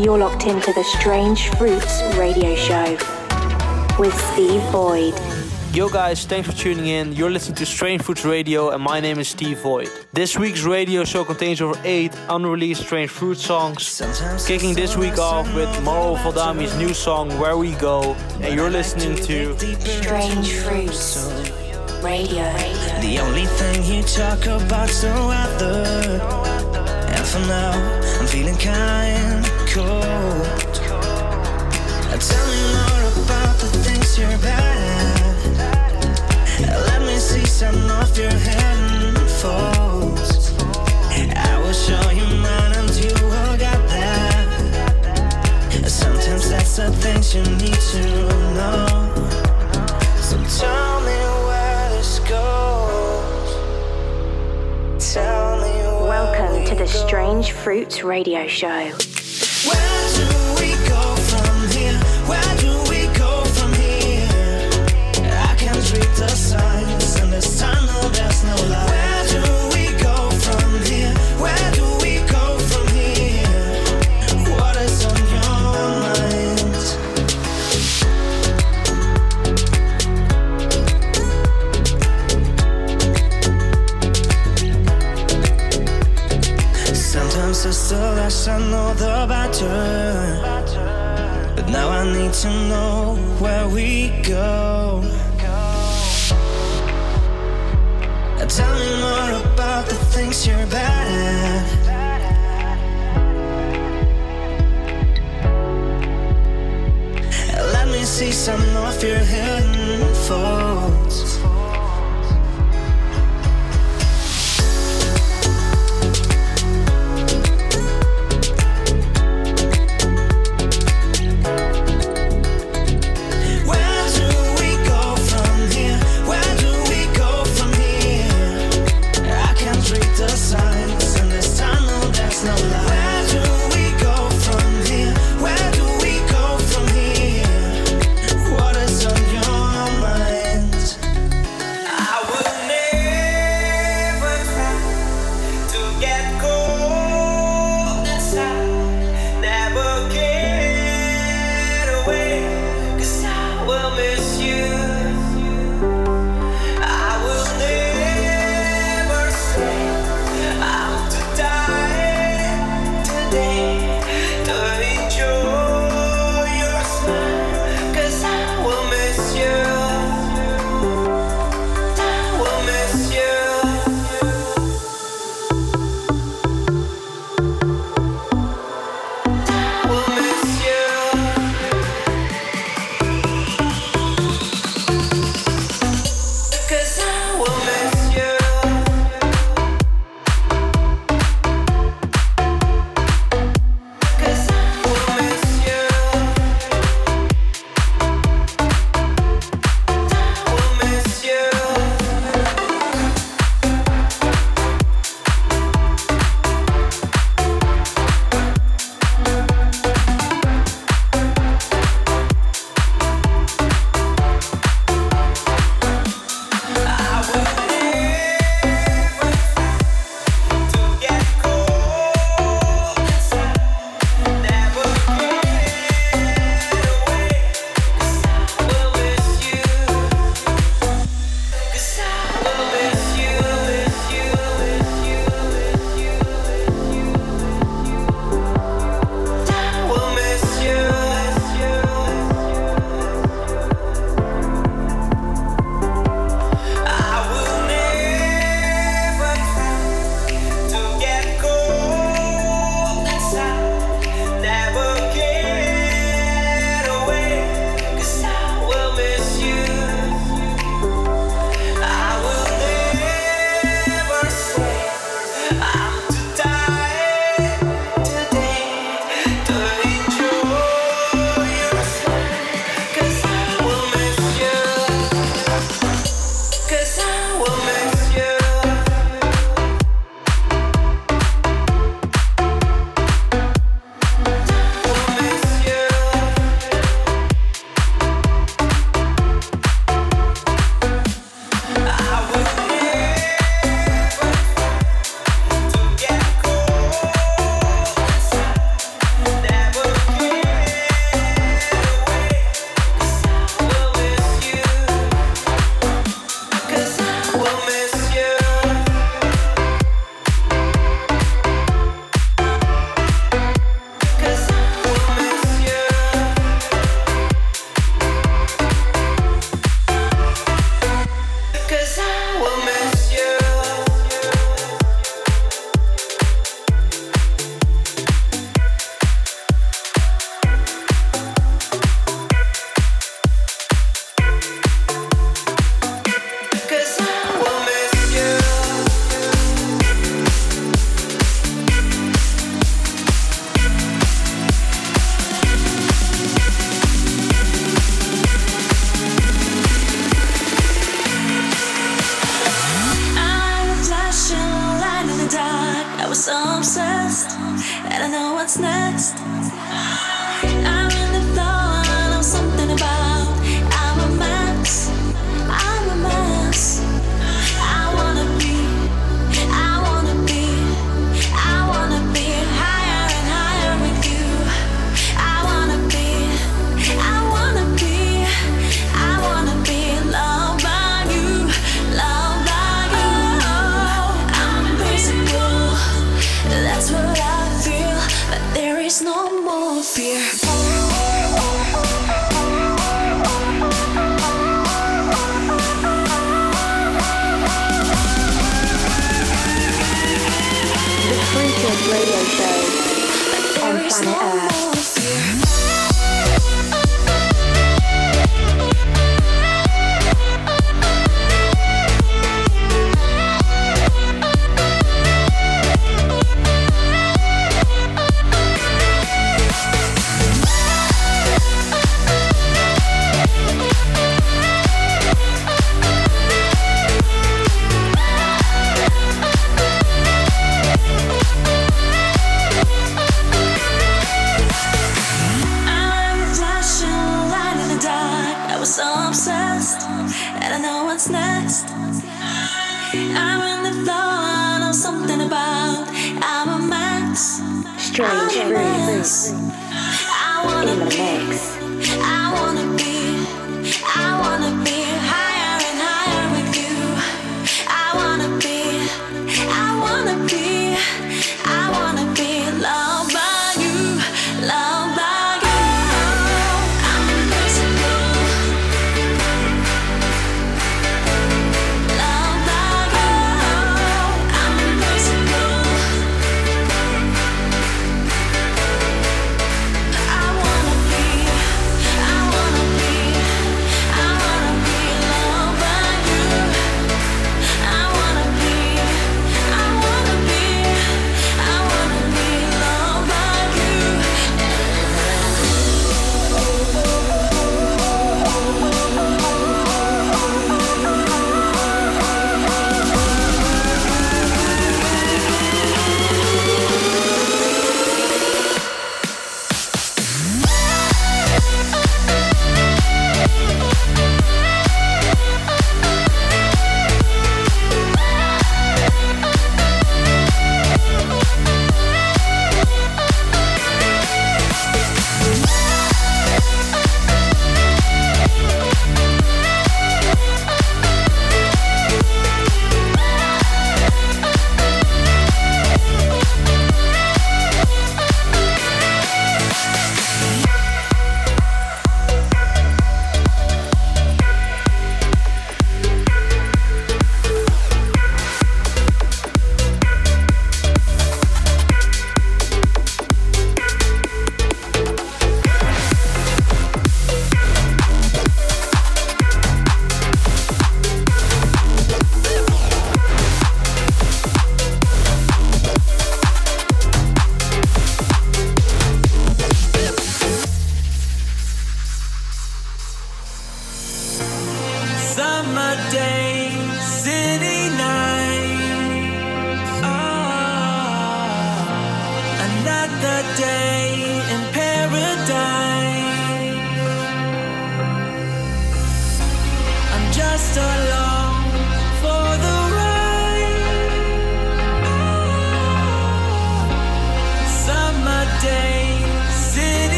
You're locked into the Strange Fruits radio show with Steve Void. Yo guys, thanks for tuning in. You're listening to Strange Fruits Radio and my name is Steve Void. This week's radio show contains over 8 unreleased Strange Fruit songs. Kicking this week off with Mauro Valdami's new song Where We Go and you're listening to Strange Fruits Radio. The only thing you talk about's the weather. And for now, I'm feeling kind cold. Tell me more about the things you're bad at. Let me see some of your hidden. I will show you mine and you will get that. Sometimes that's the things you need to know. So tell me where this goes. Tell me Welcome we to the go. Strange Fruits radio show. Where do less I know, the better. But now I need to know where we go. Tell me more about the things you're bad at. Let me see some of your hidden faults.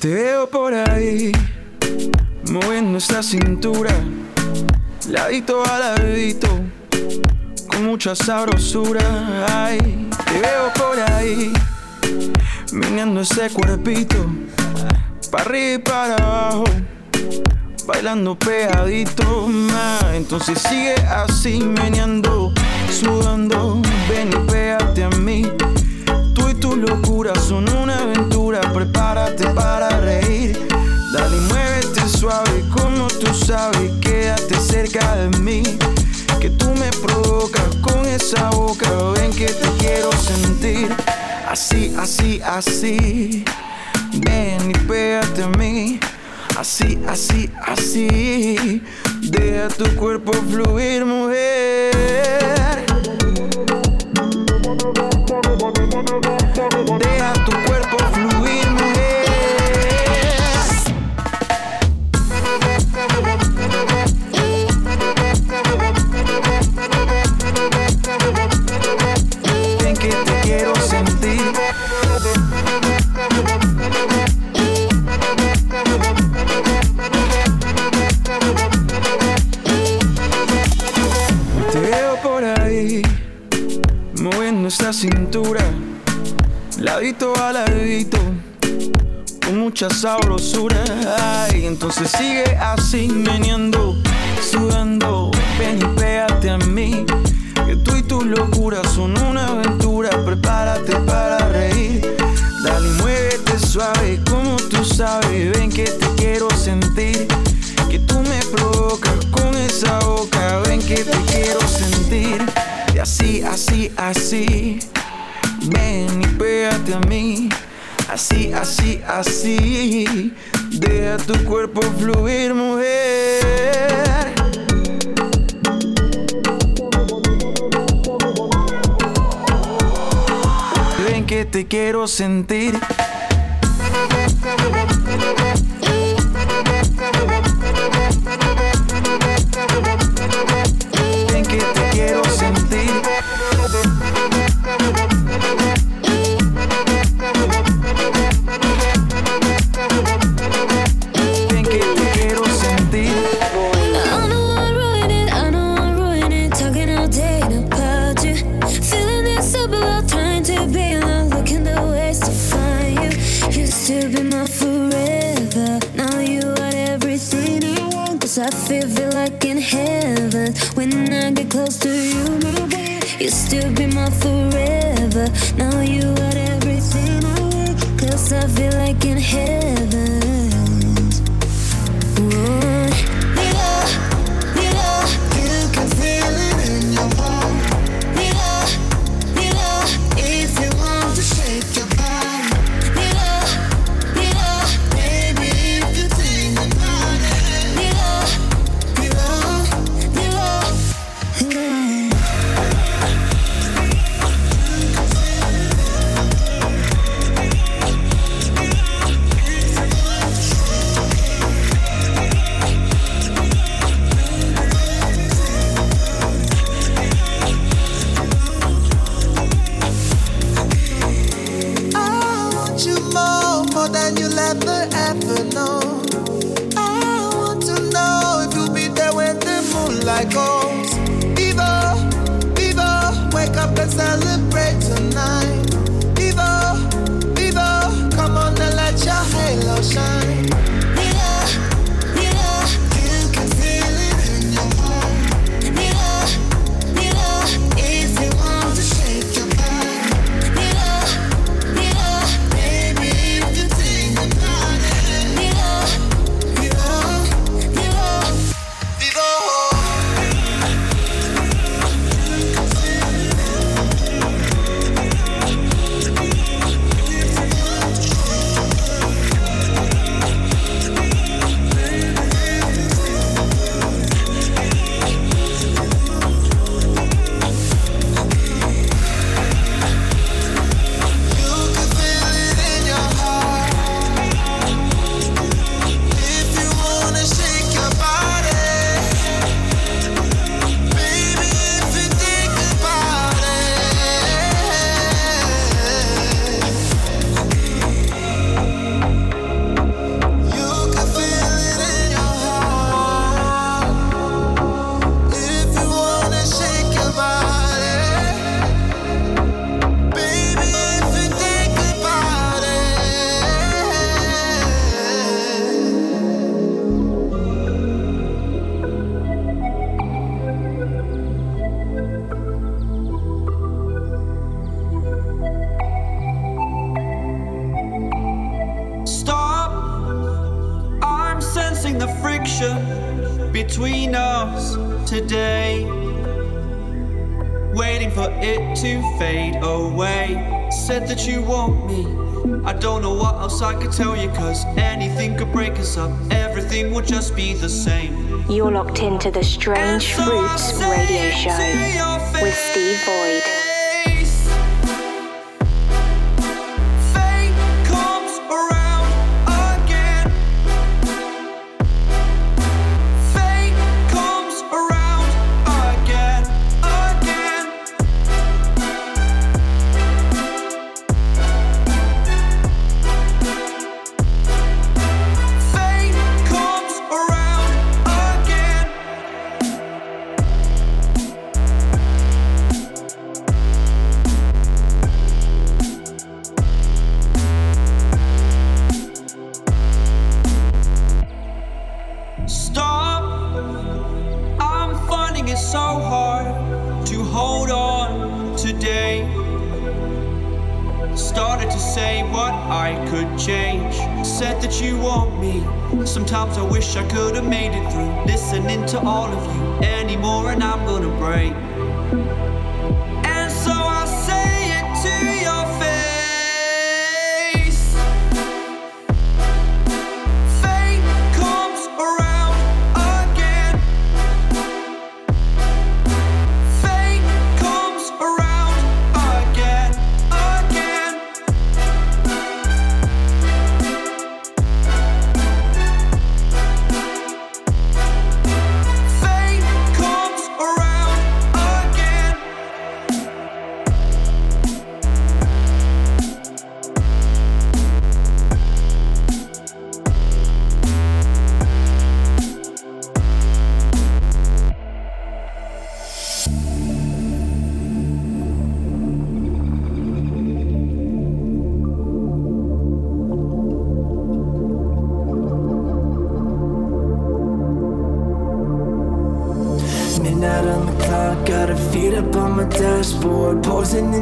Te veo por ahí, moviendo esta cintura, ladito a ladito, con mucha sabrosura. Ay, te veo por ahí, meneando ese cuerpito, para arriba y para abajo bailando pegadito más. Entonces sigue así, meneando, ven y pégate a mí. Tú y tu locura son una aventura, prepárate para reír. Dale y muévete suave como tú sabes, quédate cerca de mí. Que tú me provocas con esa boca, ven que te quiero sentir. Así, así, así, ven y pégate a mí. Así, así, así. Deja tu cuerpo fluir, mujer. Ladito a con mucha sabrosura. Ay, entonces sigue así, meneando, sudando, ven y pégate a mí. Que tú y tu locura son una aventura, prepárate para reír. Dale muévete suave, como tú sabes, ven que te quiero sentir. Que tú me provocas con esa boca, ven que te quiero sentir. Y así, así, así, a mí. Así, así, así, deja tu cuerpo fluir, mujer. Ven que te quiero sentir. Like moonlight oh. goes. Said that you want me. I don't know what else I could tell you, cause anything could break us up. Everything will just be the same. You're locked into the Strange so Fruits radio show with Steve Void. listening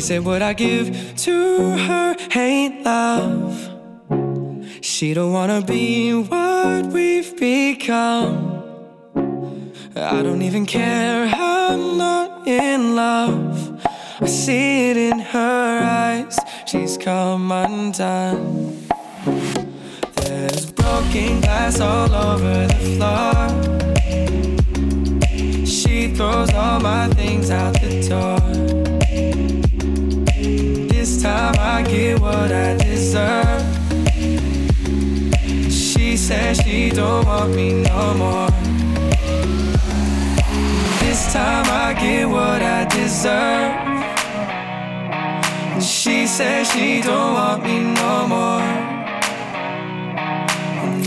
said what I give to her ain't love. She don't wanna be what we've become. I don't even care, I'm not in love. I see it in her eyes, she's come undone. There's broken glass all over the floor. She throws all my things out the door time I get what I deserve. She says she don't want me no more. This time I get what I deserve. She says she don't want me no more.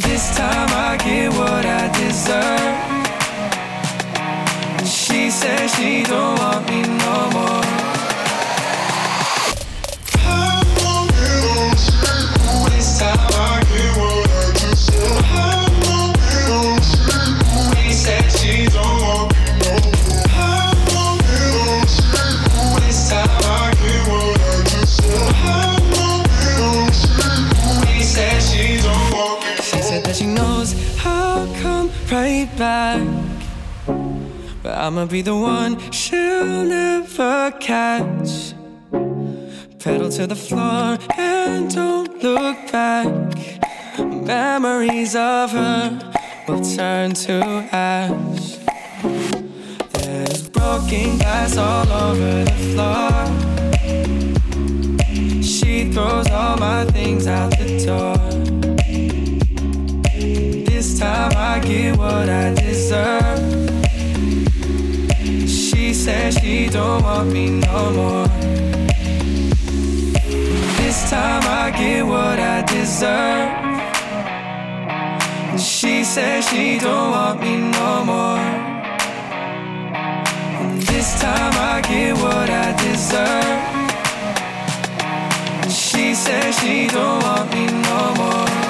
This time I get what I deserve. She says she don't want me no more. Right back. But I'ma be the one she'll never catch. Pedal to the floor and don't look back. Memories of her will turn to ash. There's broken glass all over the floor. She throws all my things out the door I get what I deserve. She says she don't want me no more. This time I get what I deserve. She says she don't want me no more. This time I get what I deserve. She says she don't want me no more.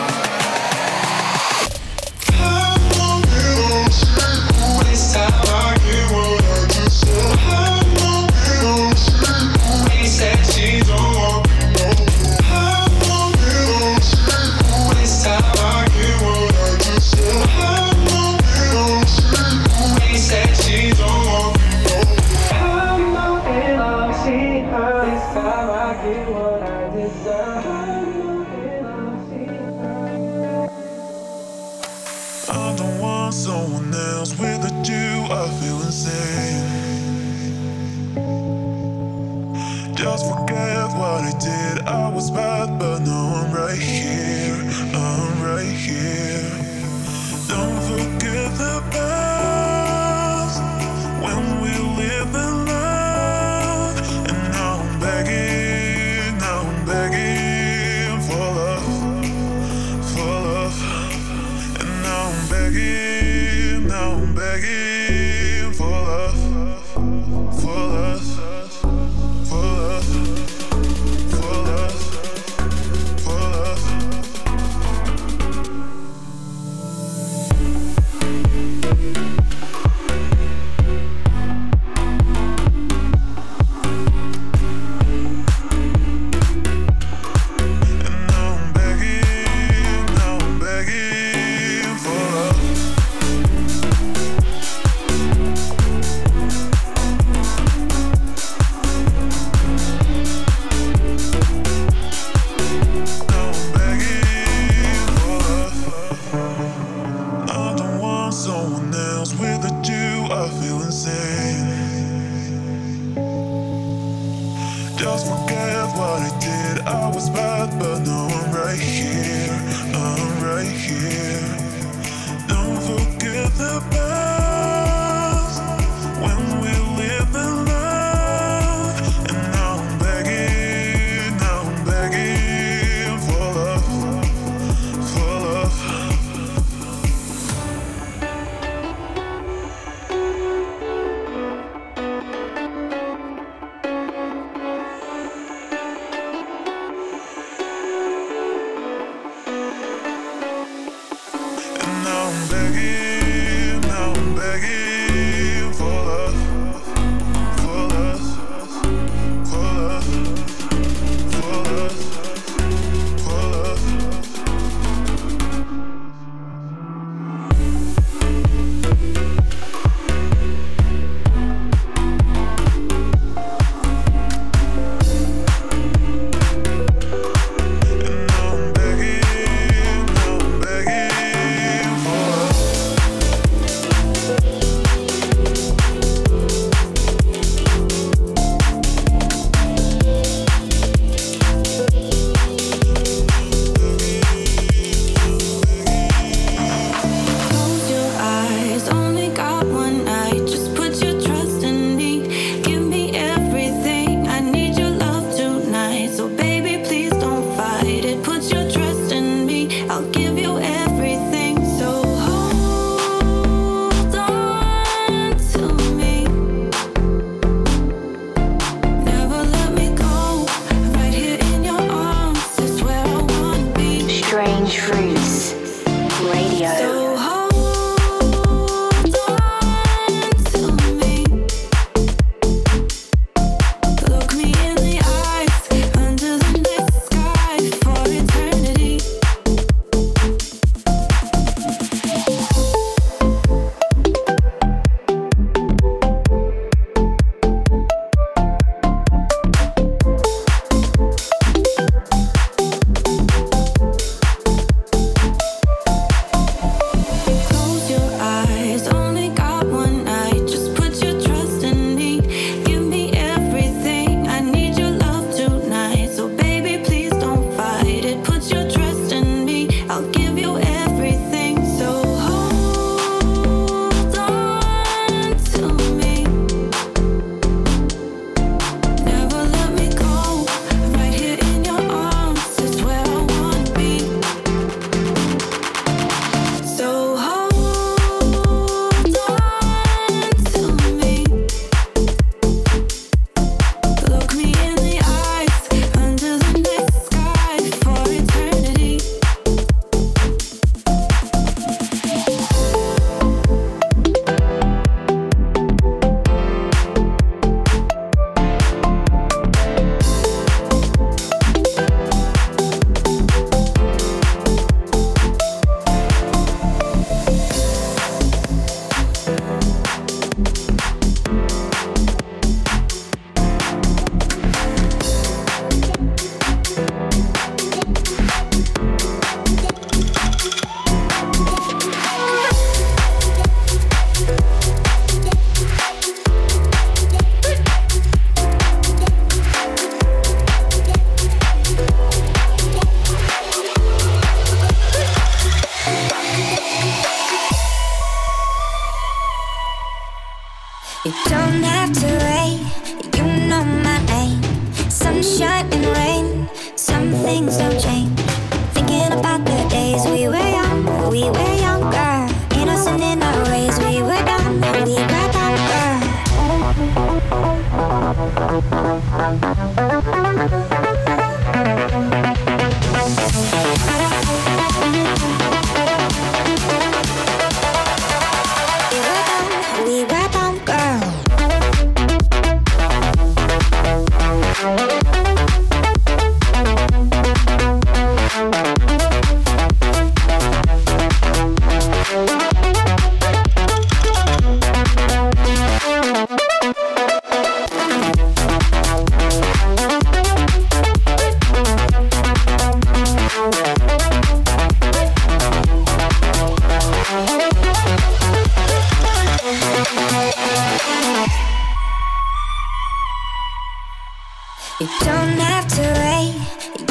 don't have to wait,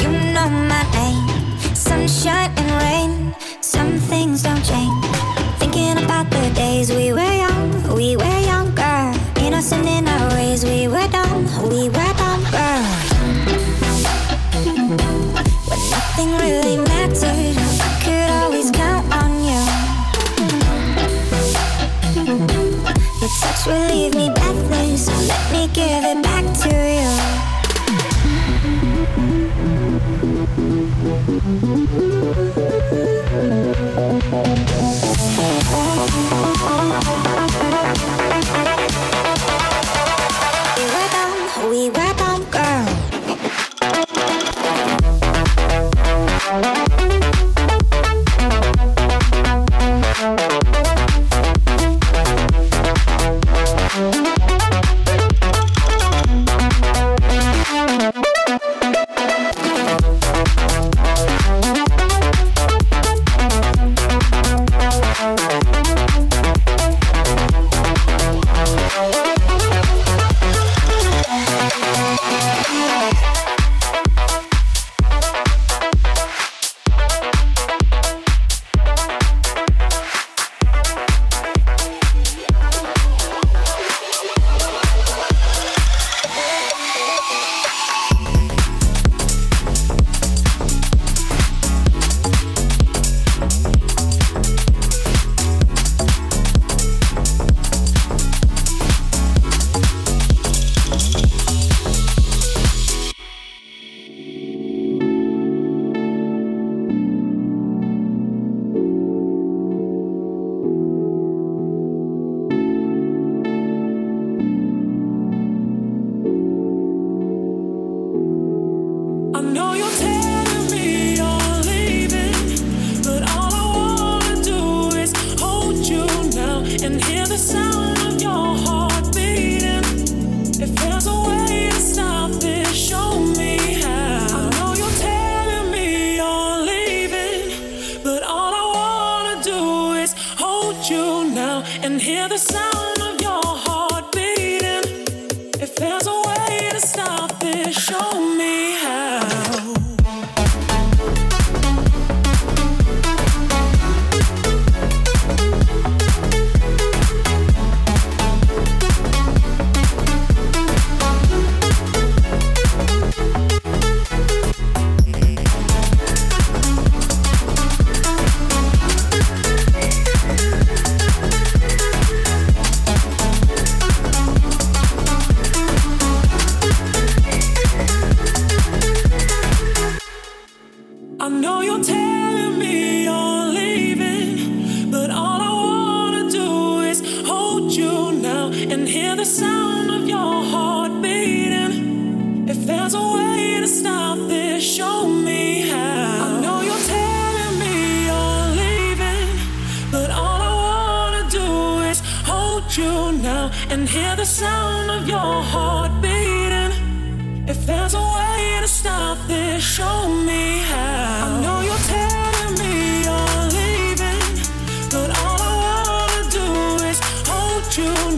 you know my name. Sunshine and rain, some things don't change. Thinking about the days we were young, we were younger. Innocent in our ways, we were dumb, we were dumber. When nothing really mattered, I could always count on you. Your touch will leave me breathless, so let me give. Mm-hmm.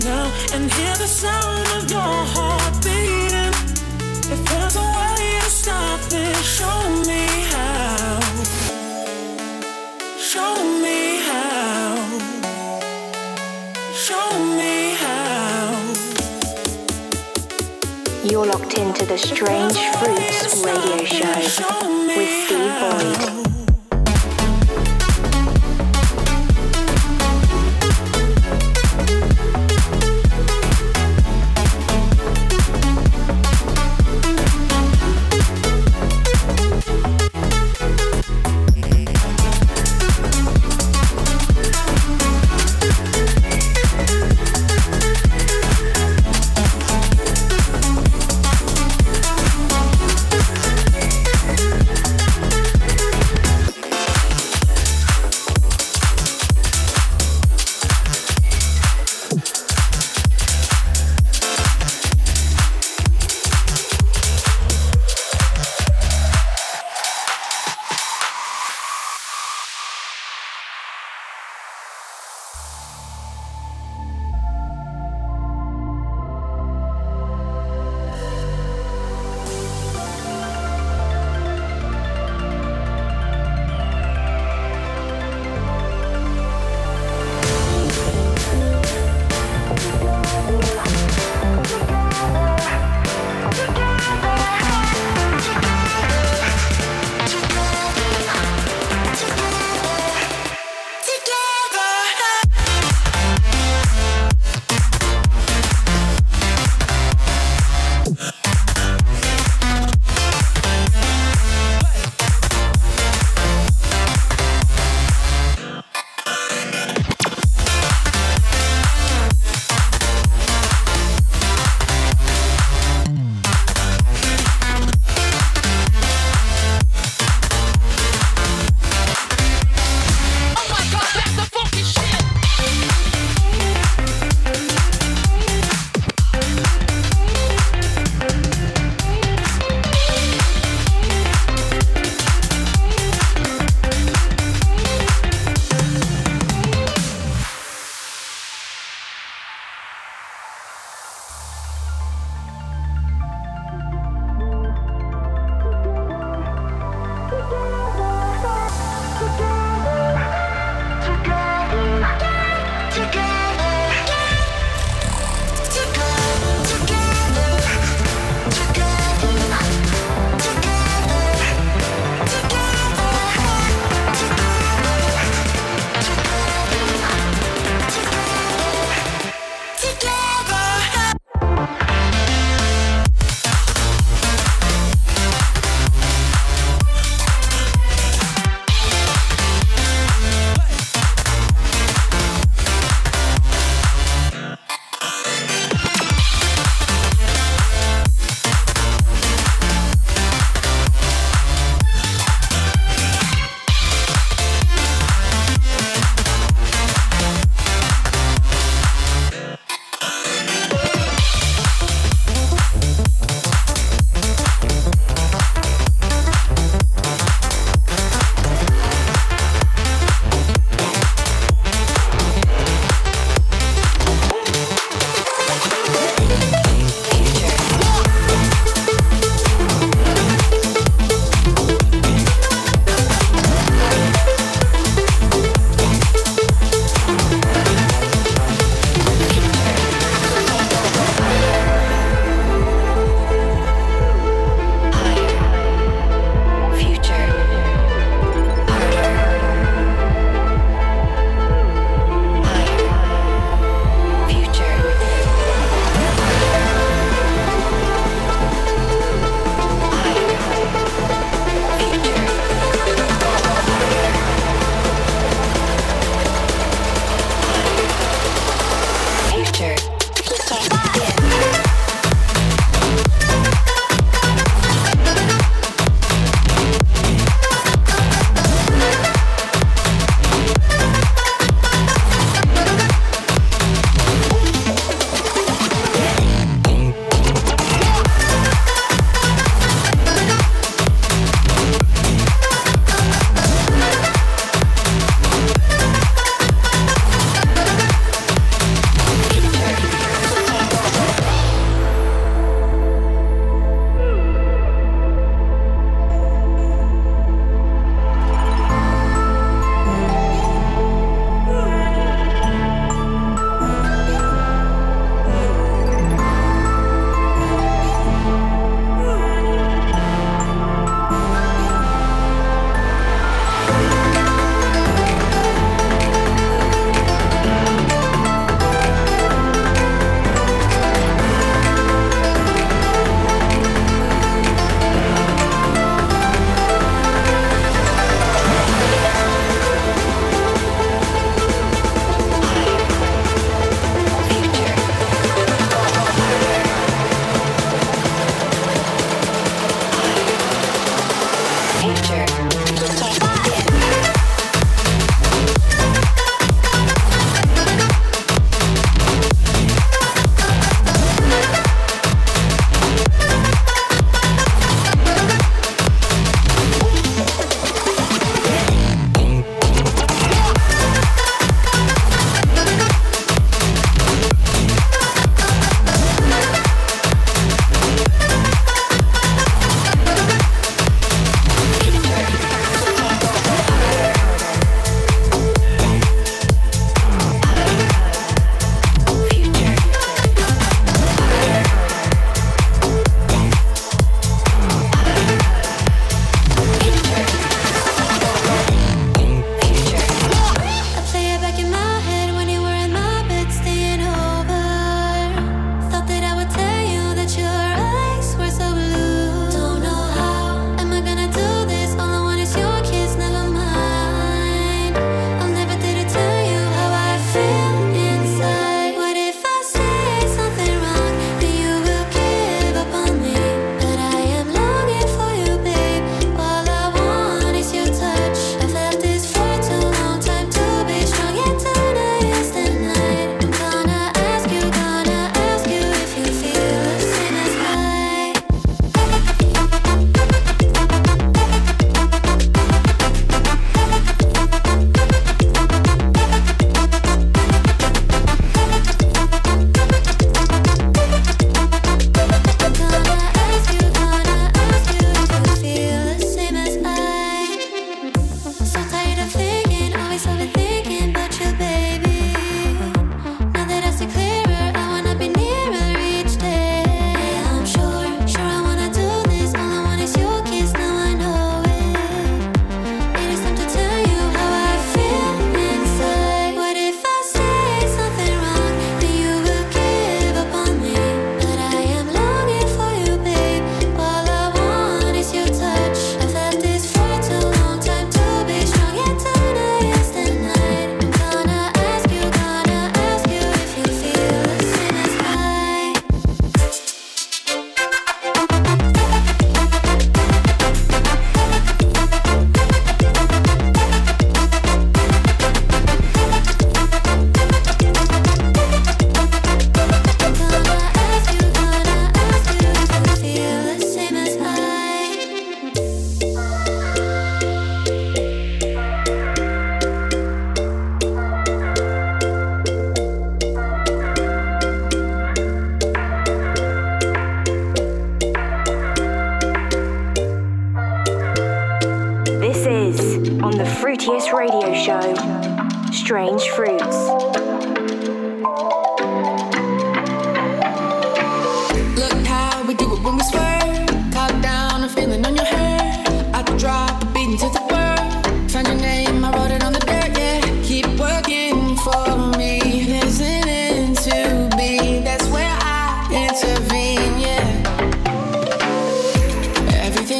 now and hear the sound of your heart beating. If there's a way to stop this, show me how. Show me how. Show me how. You're locked into the Strange Fruits radio show with Steve Boyd.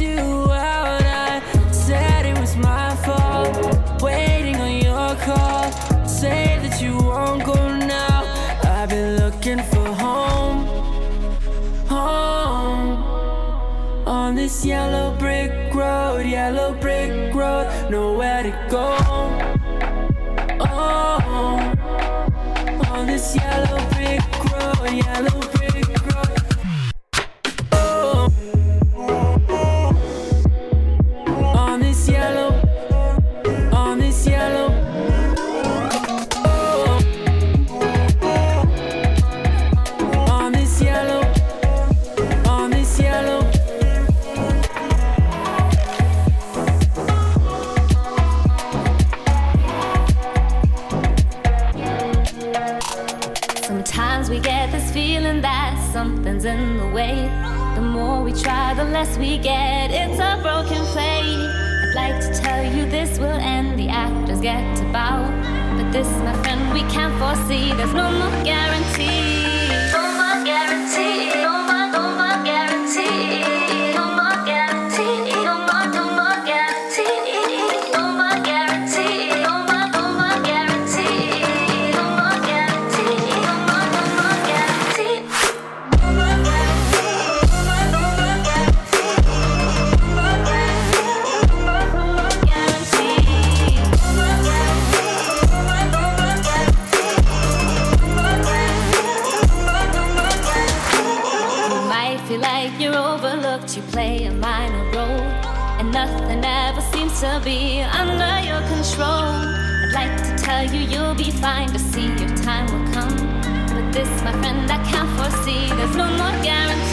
you out. I said it was my fault. Waiting on your call. Say that you won't go now. I've been looking for home. Home. On this yellow brick road, yellow brick get about. But this, my friend, we can't foresee. There's no more guarantee. My friend, I can't foresee. There's no more guarantee.